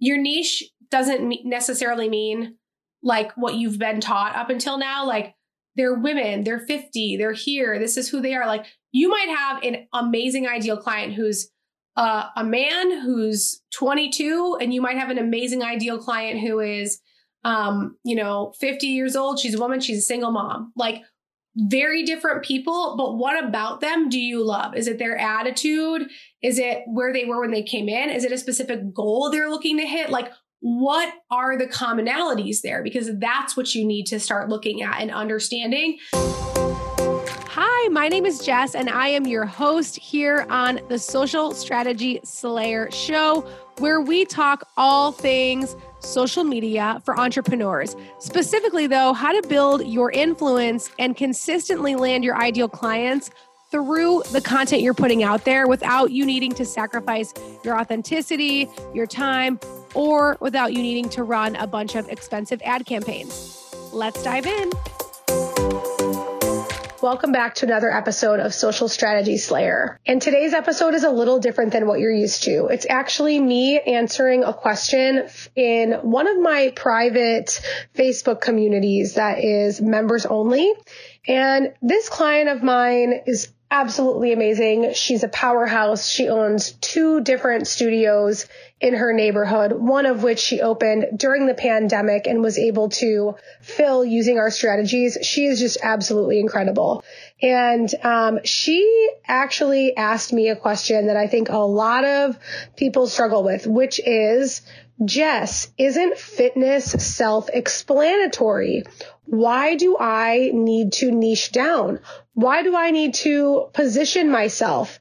your niche doesn't necessarily mean like what you've been taught up until now. Like they're women, they're 50, they're here, this is who they are. Like you might have an amazing ideal client who's uh, a man who's 22, and you might have an amazing ideal client who is, um, you know, 50 years old. She's a woman, she's a single mom. Like very different people, but what about them do you love? Is it their attitude? Is it where they were when they came in? Is it a specific goal they're looking to hit? Like, what are the commonalities there? Because that's what you need to start looking at and understanding. Hi, my name is Jess, and I am your host here on the Social Strategy Slayer Show, where we talk all things social media for entrepreneurs. Specifically, though, how to build your influence and consistently land your ideal clients through the content you're putting out there without you needing to sacrifice your authenticity, your time, or without you needing to run a bunch of expensive ad campaigns. Let's dive in. Welcome back to another episode of Social Strategy Slayer. And today's episode is a little different than what you're used to. It's actually me answering a question in one of my private Facebook communities that is members only. And this client of mine is absolutely amazing. She's a powerhouse. She owns two different studios in her neighborhood, one of which she opened during the pandemic and was able to fill using our strategies. She is just absolutely incredible. And um, she actually asked me a question that I think a lot of people struggle with, which is, Jess, isn't fitness self-explanatory? Why do I need to niche down? Why do I need to position myself?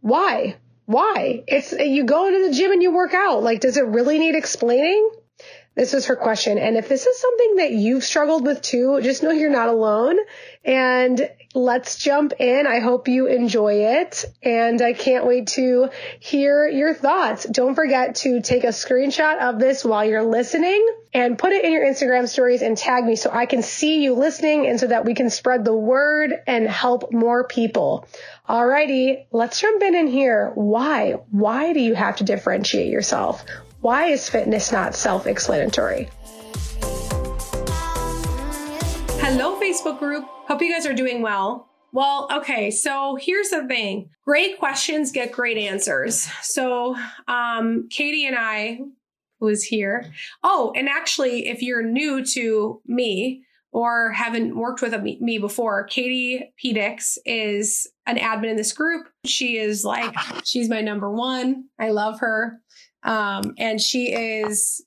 Why? Why? It's you go into the gym and you work out. Like, does it really need explaining? This is her question. And if this is something that you've struggled with too, just know you're not alone. And let's jump in. I hope you enjoy it. And I can't wait to hear your thoughts. Don't forget to take a screenshot of this while you're listening and put it in your Instagram stories and tag me so I can see you listening and so that we can spread the word and help more people. Alrighty, let's jump in in here. Why? Why do you have to differentiate yourself? Why is fitness not self-explanatory? Hello, Facebook group. Hope you guys are doing well. Well, okay, so here's the thing. Great questions get great answers. So, um, Katie and I, who is here. Oh, and actually, if you're new to me, or haven't worked with me before, Katie Pedix is an admin in this group. She is like, she's my number one. I love her. Um, and she is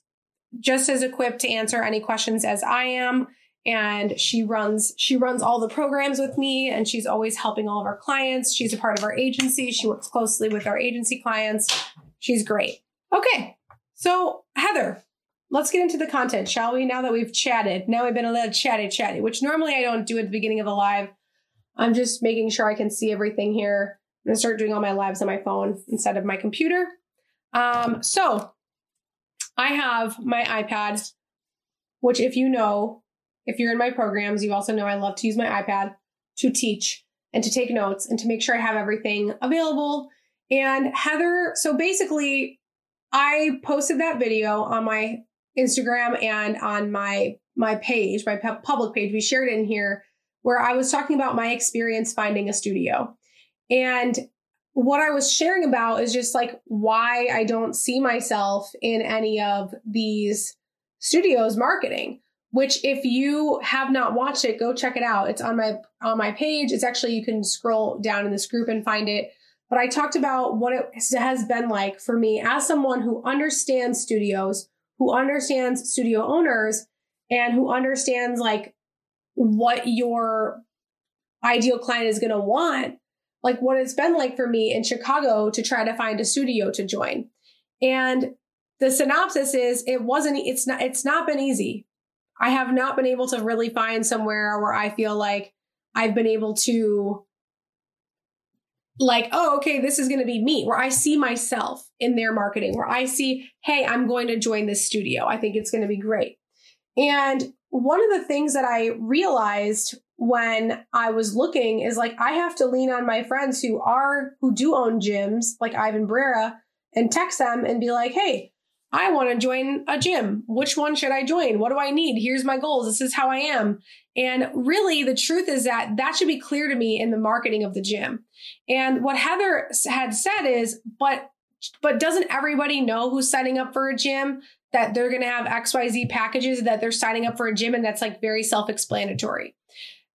just as equipped to answer any questions as I am. And she runs, she runs all the programs with me and she's always helping all of our clients. She's a part of our agency. She works closely with our agency clients. She's great. Okay. So Heather, let's get into the content, shall we? Now that we've chatted, now we've been a little chatty chatty, which normally I don't do at the beginning of a live. I'm just making sure I can see everything here. I'm gonna start doing all my lives on my phone instead of my computer. Um, so I have my iPad, which if you know, if you're in my programs, you also know I love to use my iPad to teach and to take notes and to make sure I have everything available. And Heather, so basically, I posted that video on my Instagram and on my my page, my public page. We shared it in here where I was talking about my experience finding a studio. And what I was sharing about is just like why I don't see myself in any of these studios marketing which if you have not watched it go check it out. It's on my on my page. It's actually you can scroll down in this group and find it. But i talked about what it has been like for me as someone who understands studios who understands studio owners and who understands like what your ideal client is going to want like what it's been like for me in chicago to try to find a studio to join. And the synopsis is it wasn't it's not it's not been easy i have not been able to really find somewhere where i feel like i've been able to like, oh, okay, this is going to be me, where I see myself in their marketing, where I see, hey, I'm going to join this studio. I think it's going to be great. And one of the things that I realized when I was looking is like, I have to lean on my friends who are, who do own gyms, like Ivan Brera, and text them and be like, hey, I want to join a gym. Which one should I join? What do I need? Here's my goals. This is how I am. And really, the truth is that that should be clear to me in the marketing of the gym. And what Heather had said is, but but doesn't everybody know who's signing up for a gym that they're going to have XYZ packages that they're signing up for a gym and that's like very self-explanatory.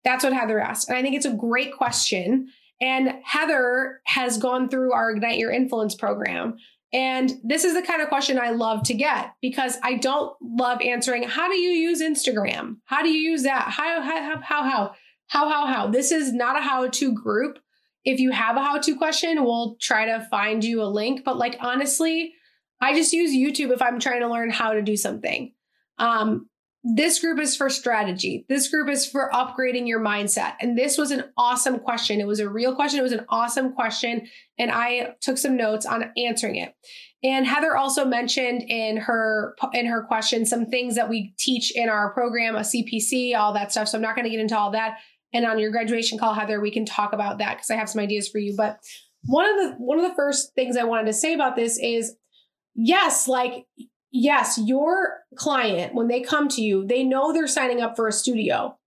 That's what Heather asked. And I think it's a great question. And Heather has gone through our Ignite Your Influence program. And this is the kind of question I love to get because I don't love answering, how do you use Instagram? How do you use that? How, how, how, how, how, how, how? This is not a how to group. If you have a how to question, we'll try to find you a link. But like, honestly, I just use YouTube if I'm trying to learn how to do something. Um, this group is for strategy. This group is for upgrading your mindset. And this was an awesome question. It was a real question. It was an awesome question. And I took some notes on answering it. And Heather also mentioned in her in her question some things that we teach in our program, a CPC, all that stuff. So I'm not going to get into all that. And on your graduation call, Heather, we can talk about that because I have some ideas for you. But one of the one of the first things I wanted to say about this is yes, like yes, your client, when they come to you, they know they're signing up for a studio.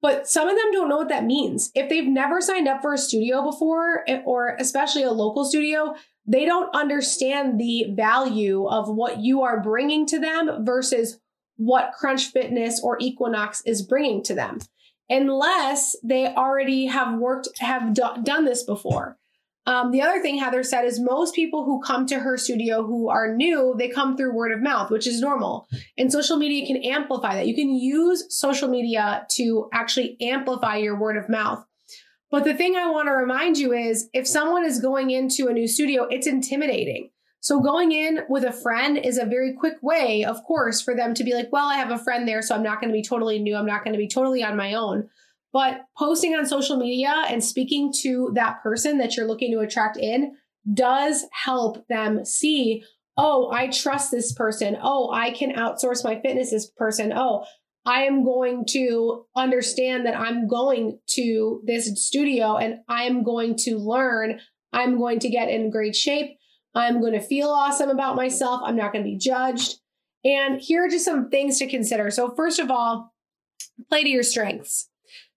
But some of them don't know what that means. If they've never signed up for a studio before, eh, or especially a local studio, they don't understand the value of what you are bringing to them versus what Crunch Fitness or Equinox is bringing to them, unless they already have worked, have do- done this before. Um, the other thing Heather said is most people who come to her studio who are new, they come through word of mouth, which is normal. And social media can amplify that. You can use social media to actually amplify your word of mouth. But the thing I want to remind you is if someone is going into a new studio, it's intimidating. So going in with a friend is a very quick way, of course, for them to be like, well, I have a friend there, so I'm not going to be totally new. I'm not going to be totally on my own. But posting on social media and speaking to that person that you're looking to attract in does help them see, oh, I trust this person. Oh, I can outsource my fitness this person. Oh, I am going to understand that I'm going to this studio and I'm going to learn. I'm going to get in great shape. I'm going to feel awesome about myself. I'm not going to be judged. And here are just some things to consider. So, first of all, play to your strengths.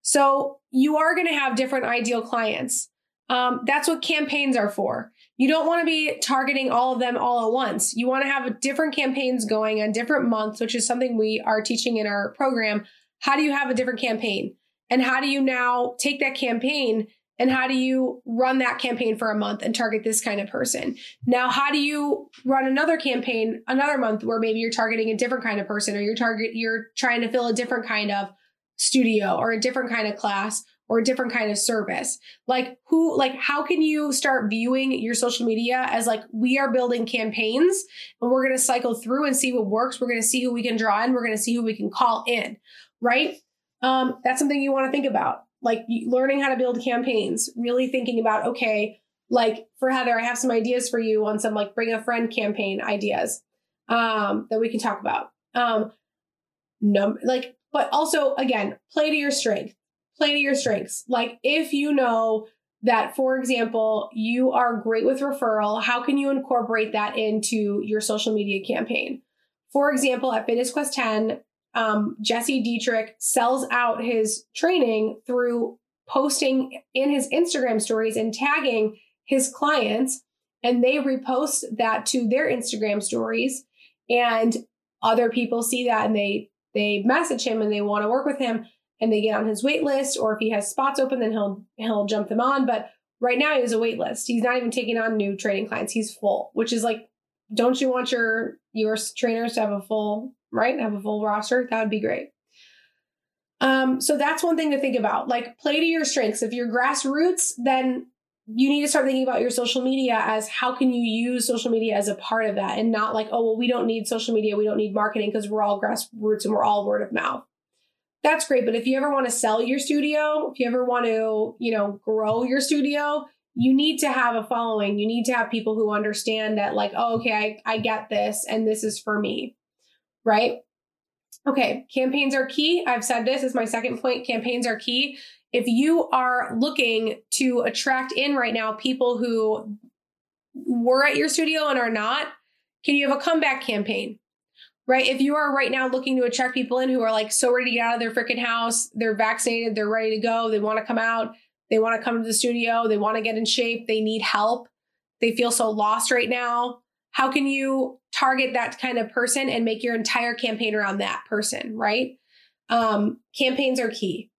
So you are going to have different ideal clients. Um, that's what campaigns are for. You don't want to be targeting all of them all at once. You want to have different campaigns going on different months, which is something we are teaching in our program. How do you have a different campaign? And how do you now take that campaign and how do you run that campaign for a month and target this kind of person? Now, how do you run another campaign another month where maybe you're targeting a different kind of person or you're target you're trying to fill a different kind of studio or a different kind of class or a different kind of service. Like who like how can you start viewing your social media as like we are building campaigns and we're going to cycle through and see what works. We're going to see who we can draw in, we're going to see who we can call in, right? Um that's something you want to think about. Like learning how to build campaigns, really thinking about okay, like for Heather, I have some ideas for you on some like bring a friend campaign ideas um that we can talk about. Um num like but also, again, play to your strength. Play to your strengths. Like if you know that, for example, you are great with referral, how can you incorporate that into your social media campaign? For example, at Fitness Quest 10, um, Jesse Dietrich sells out his training through posting in his Instagram stories and tagging his clients, and they repost that to their Instagram stories. And other people see that and they they message him and they want to work with him and they get on his wait list or if he has spots open then he'll he'll jump them on. But right now he has a wait list. He's not even taking on new training clients. He's full which is like don't you want your your trainers to have a full right? Have a full roster? That would be great. Um so that's one thing to think about. Like play to your strengths. If you're grassroots then you need to start thinking about your social media as how can you use social media as a part of that and not like, oh, well, we don't need social media. We don't need marketing because we're all grassroots and we're all word of mouth. That's great. But if you ever want to sell your studio, if you ever want to, you know, grow your studio, you need to have a following. You need to have people who understand that, like, oh, okay, I, I get this and this is for me. Right. Okay. Campaigns are key. I've said this is my second point. Campaigns are key if you are looking to attract in right now people who were at your studio and are not, Can you have a comeback campaign? Right? If you are right now looking to attract people in who are like so ready to get out of their freaking house, they're vaccinated, they're ready to go, they want to come out, they want to come to the studio, they want to get in shape, they need help, they feel so lost right now. How can you target that kind of person and make your entire campaign around that person, right? Um, campaigns are key.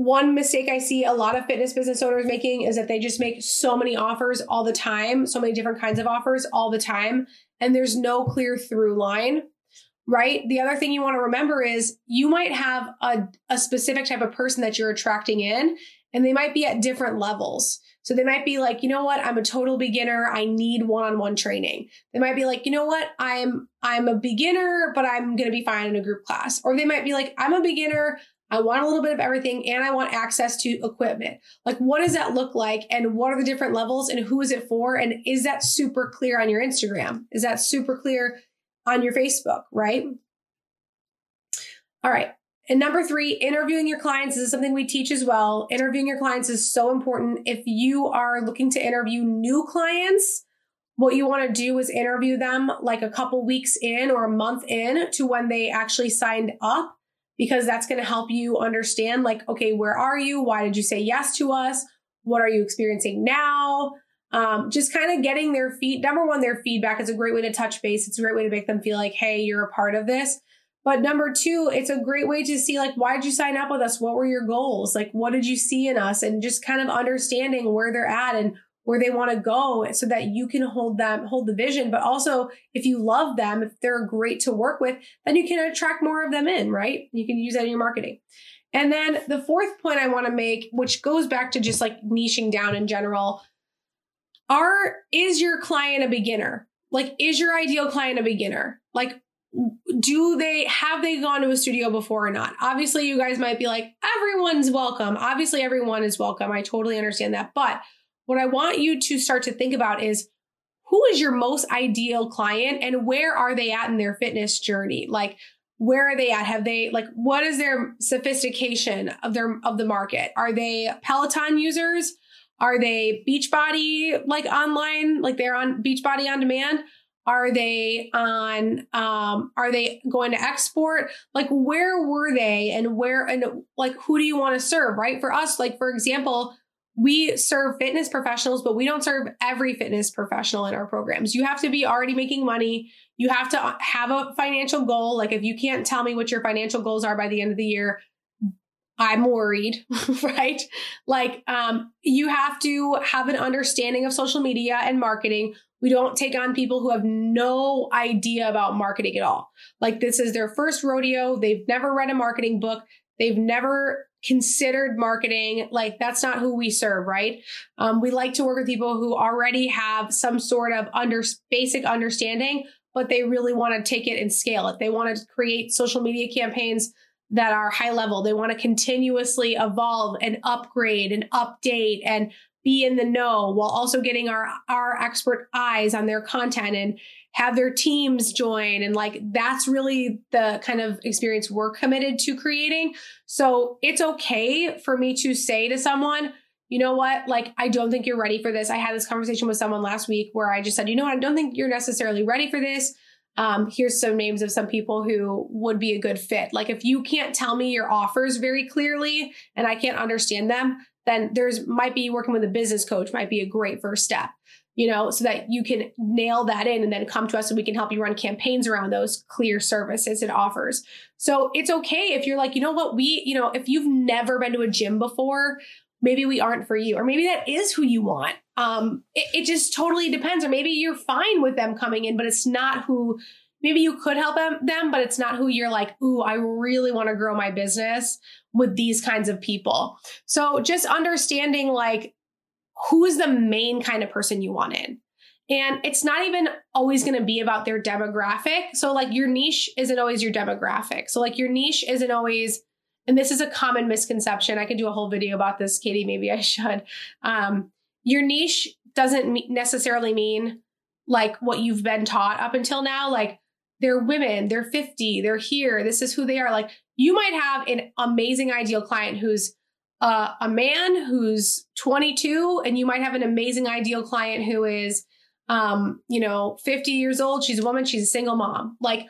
One mistake I see a lot of fitness business owners making is that they just make so many offers all the time, so many different kinds of offers all the time, and there's no clear through line, right? The other thing you want to remember is you might have a, a specific type of person that you're attracting in, and they might be at different levels. So they might be like, you know what, I'm a total beginner. I need one-on-one training. They might be like, you know what, I'm I'm a beginner, but I'm gonna be fine in a group class. Or they might be like, I'm a beginner. I want a little bit of everything and I want access to equipment. Like, what does that look like? And what are the different levels and who is it for? And is that super clear on your Instagram? Is that super clear on your Facebook? Right. All right. And number three, interviewing your clients this is something we teach as well. Interviewing your clients is so important. If you are looking to interview new clients, what you want to do is interview them like a couple weeks in or a month in to when they actually signed up, because that's going to help you understand, like, okay, where are you? Why did you say yes to us? What are you experiencing now? Um, just kind of getting their feet. Number one, their feedback is a great way to touch base. It's a great way to make them feel like, hey, you're a part of this. But number two, it's a great way to see like, why did you sign up with us? What were your goals? Like, what did you see in us? And just kind of understanding where they're at and where they want to go so that you can hold them, hold the vision. But also, if you love them, if they're great to work with, then you can attract more of them in, right? You can use that in your marketing. And then the fourth point I want to make, which goes back to just like niching down in general, are is your client a beginner? Like, is your ideal client a beginner? Like, do they have they gone to a studio before or not? Obviously, you guys might be like, everyone's welcome. Obviously, everyone is welcome. I totally understand that. But what I want you to start to think about is who is your most ideal client and where are they at in their fitness journey? Like, where are they at? Have they like what is their sophistication of their of the market? Are they Peloton users? Are they Beachbody like online? Like they're on Beachbody on demand? Are they on, um, are they going to export? Like, where were they and where, and like, who do you want to serve, right? For us, like, for example, we serve fitness professionals, but we don't serve every fitness professional in our programs. You have to be already making money. You have to have a financial goal. Like, if you can't tell me what your financial goals are by the end of the year, I'm worried, right? Like, um, you have to have an understanding of social media and marketing. We don't take on people who have no idea about marketing at all. Like, this is their first rodeo. They've never read a marketing book. They've never considered marketing. Like, that's not who we serve, right? Um, we like to work with people who already have some sort of under basic understanding, but they really want to take it and scale it. They want to create social media campaigns that are high level. They want to continuously evolve and upgrade and update and be in the know while also getting our our expert eyes on their content and have their teams join and like that's really the kind of experience we're committed to creating. So it's okay for me to say to someone, you know what? Like, I don't think you're ready for this. I had this conversation with someone last week where I just said, you know what? I don't think you're necessarily ready for this um, here's some names of some people who would be a good fit. Like if you can't tell me your offers very clearly and I can't understand them, then there's might be working with a business coach might be a great first step you know, so that you can nail that in and then come to us and we can help you run campaigns around those clear services and offers. So it's okay if you're like, you know what, we, you know, if you've never been to a gym before, maybe we aren't for you or maybe that is who you want um it, it, just totally depends or maybe you're fine with them coming in but it's not who maybe you could help them but it's not who you're like ooh i really want to grow my business with these kinds of people so just understanding like who is the main kind of person you want in and it's not even always going to be about their demographic so like your niche isn't always your demographic so like your niche isn't always and this is a common misconception. I could do a whole video about this, Katie. Maybe I should. Um, your niche doesn't necessarily mean like what you've been taught up until now. Like they're women, they're 50, they're here, this is who they are. Like you might have an amazing ideal client who's uh, a man who's 22, and you might have an amazing ideal client who is um, you know, 50 years old. She's a woman. She's a single mom. Like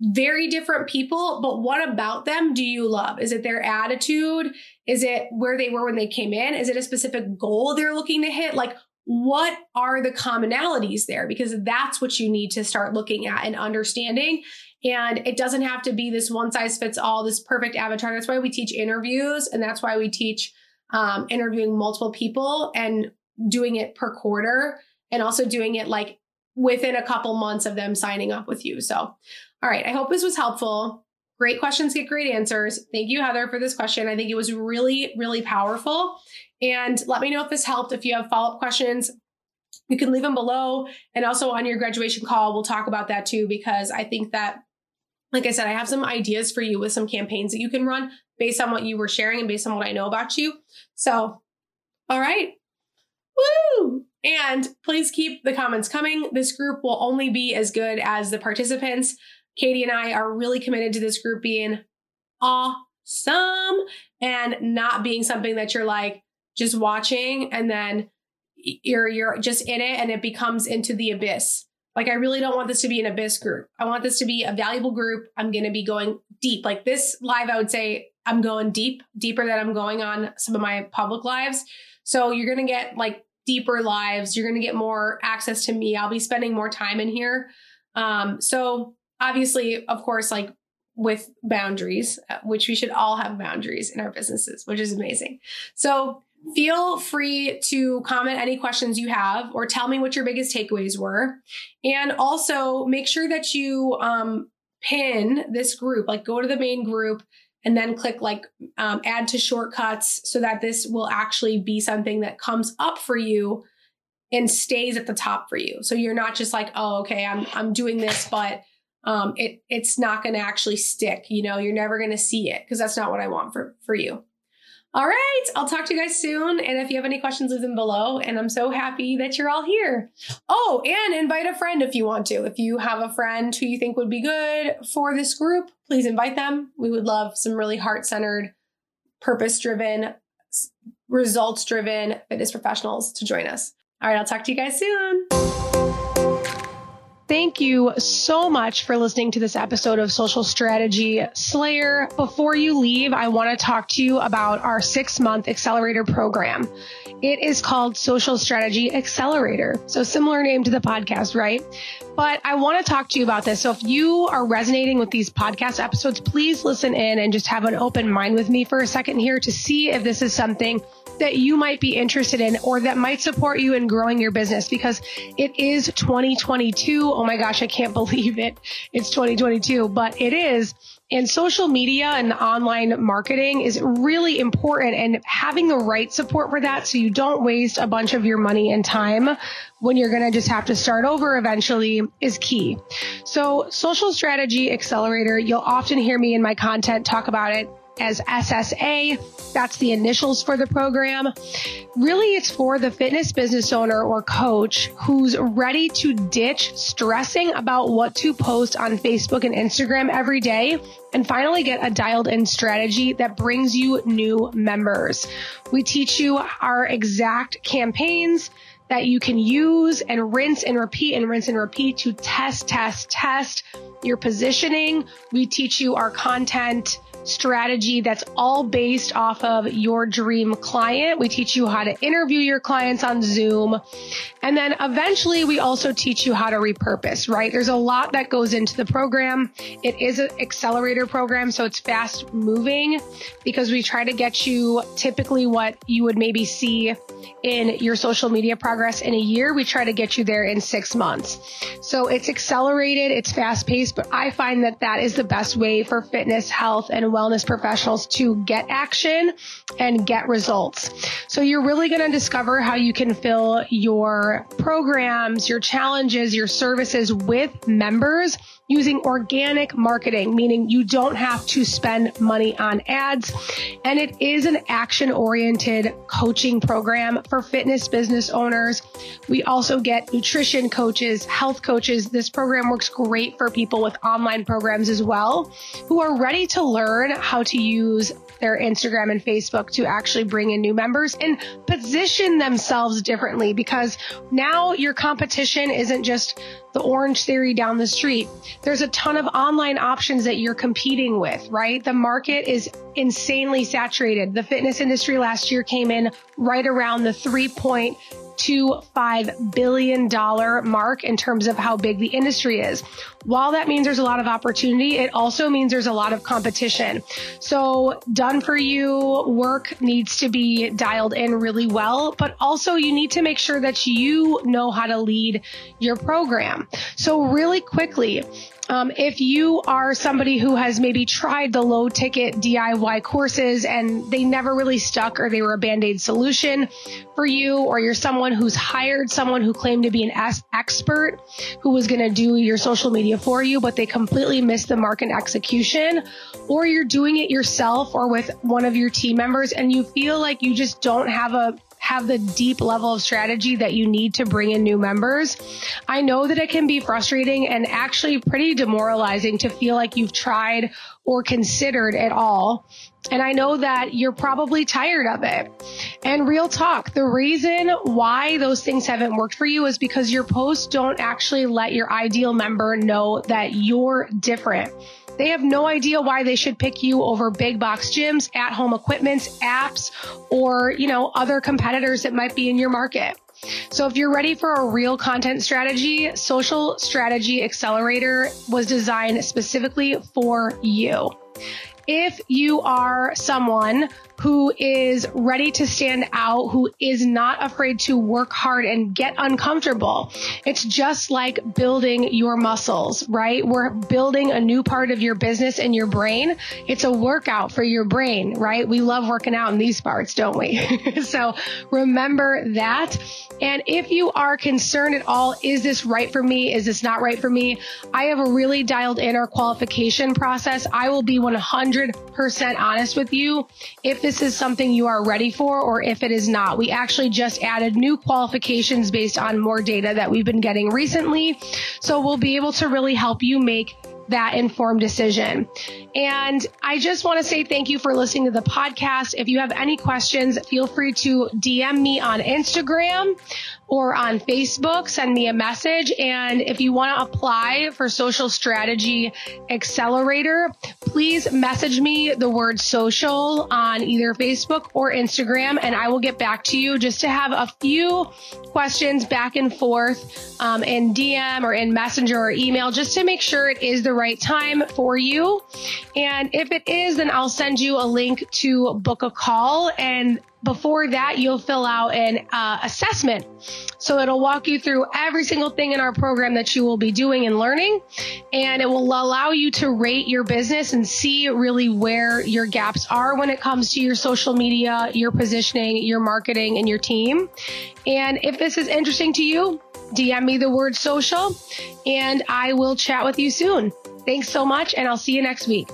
very different people, but what about them do you love? Is it their attitude? Is it where they were when they came in? Is it a specific goal they're looking to hit? Like, what are the commonalities there? Because that's what you need to start looking at and understanding. And it doesn't have to be this one size fits all, this perfect avatar. That's why we teach interviews and that's why we teach um, interviewing multiple people and doing it per quarter and also doing it like within a couple months of them signing up with you. So, all right, I hope this was helpful. Great questions get great answers. Thank you, Heather, for this question. I think it was really, really powerful. And let me know if this helped. If you have follow up questions, you can leave them below. And also on your graduation call, we'll talk about that too, because I think that, like I said, I have some ideas for you with some campaigns that you can run based on what you were sharing and based on what I know about you. So, all right. Woo! And please keep the comments coming. This group will only be as good as the participants. Katie and I are really committed to this group being awesome and not being something that you're like just watching and then you're you're just in it and it becomes into the abyss. Like I really don't want this to be an abyss group. I want this to be a valuable group. I'm going to be going deep. Like this live I would say I'm going deep, deeper than I'm going on some of my public lives. So you're going to get like deeper lives. You're going to get more access to me. I'll be spending more time in here. Um, so obviously, of course, like with boundaries, uh, which we should all have boundaries in our businesses, which is amazing. So feel free to comment any questions you have or tell me what your biggest takeaways were. And also make sure that you um, pin this group, like go to the main group and then click like um, add to shortcuts so that this will actually be something that comes up for you and stays at the top for you. So you're not just like, oh, okay, I'm I'm doing this, but um, it it's not going to actually stick. You know, you're never going to see it because that's not what I want for for you. All right, I'll talk to you guys soon. And if you have any questions, leave them below. And I'm so happy that you're all here. Oh, and invite a friend if you want to. If you have a friend who you think would be good for this group, please invite them. We would love some really heart centered, purpose driven, results driven fitness professionals to join us. All right, I'll talk to you guys soon. Thank you so much for listening to this episode of Social Strategy Slayer. Before you leave, I want to talk to you about our six month accelerator program. It is called Social Strategy Accelerator. So similar name to the podcast, right? But I want to talk to you about this. So if you are resonating with these podcast episodes, please listen in and just have an open mind with me for a second here to see if this is something that you might be interested in or that might support you in growing your business because it is 2022. Oh my gosh, I can't believe it. It's 2022, but it is. And social media and online marketing is really important and having the right support for that so you don't waste a bunch of your money and time when you're going to just have to start over eventually is key. So social strategy accelerator, you'll often hear me in my content talk about it as SSA. That's the initials for the program. Really, it's for the fitness business owner or coach who's ready to ditch stressing about what to post on Facebook and Instagram every day and finally get a dialed in strategy that brings you new members. We teach you our exact campaigns that you can use and rinse and repeat and rinse and repeat to test, test, test your positioning. We teach you our content strategy that's all based off of your dream client. We teach you how to interview your clients on Zoom. And then eventually we also teach you how to repurpose, right? There's a lot that goes into the program. It is an accelerator program, so it's fast moving because we try to get you typically what you would maybe see in your social media progress in a year. We try to get you there in six months. So it's accelerated, it's fast paced, but I find that that is the best way for fitness, health, and wellness professionals to get action and get results. So you're really going to discover how you can fill your programs, your challenges, your services with members using organic marketing, meaning you don't have to spend money on ads. And it is an action oriented coaching program for fitness business owners. We also get nutrition coaches, health coaches. This program works great for people with online programs as well who are ready to learn how to use their Instagram and Facebook to actually bring in new members and position themselves differently because now your competition isn't just the Orange Theory down the street. There's a ton of online options that you're competing with, right? The market is insanely saturated. The fitness industry last year came in right around the 3.25 billion dollar mark in terms of how big the industry is. While that means there's a lot of opportunity, it also means there's a lot of competition. So done for you work needs to be dialed in really well, but also you need to make sure that you know how to lead your program. So really quickly, um, if you are somebody who has maybe tried the low ticket DIY courses and they never really stuck or they were a band aid solution for you, or you're someone who's hired someone who claimed to be an expert who was going to do your social media for you, but they completely missed the mark in execution, or you're doing it yourself or with one of your team members and you feel like you just don't have a have the deep level of strategy that you need to bring in new members. I know that it can be frustrating and actually pretty demoralizing to feel like you've tried or considered it all. And I know that you're probably tired of it. And real talk, the reason why those things haven't worked for you is because your posts don't actually let your ideal member know that you're different. They have no idea why they should pick you over big box gyms, at home equipments, apps, or, you know, other competitors that might be in your market. So if you're ready for a real content strategy, Social Strategy Accelerator was designed specifically for you. If you are someone who is ready to stand out, who is not afraid to work hard and get uncomfortable. It's just like building your muscles, right? We're building a new part of your business and your brain. It's a workout for your brain, right? We love working out in these parts, don't we? so remember that. And if you are concerned at all, is this right for me? Is this not right for me? I have a really dialed in our qualification process. I will be 100% honest with you. If this is something you are ready for or if it is not. We actually just added new qualifications based on more data that we've been getting recently. So we'll be able to really help you make that informed decision. And I just want to say thank you for listening to the podcast. If you have any questions, feel free to DM me on Instagram or on Facebook, send me a message. And if you want to apply for Social Strategy Accelerator, please message me the word social on either Facebook or Instagram, and I will get back to you just to have a few questions back and forth um, in DM or in Messenger or email just to make sure it is the right time for you. And if it is, then I'll send you a link to book a call and before that, you'll fill out an uh, assessment. So it'll walk you through every single thing in our program that you will be doing and learning. And it will allow you to rate your business and see really where your gaps are when it comes to your social media, your positioning, your marketing, and your team. And if this is interesting to you, DM me the word social and I will chat with you soon. Thanks so much, and I'll see you next week.